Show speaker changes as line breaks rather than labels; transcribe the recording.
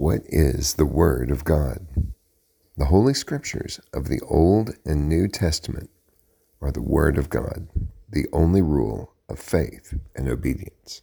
What is the Word of God? The Holy Scriptures of the Old and New Testament are the Word of God, the only rule of faith and obedience.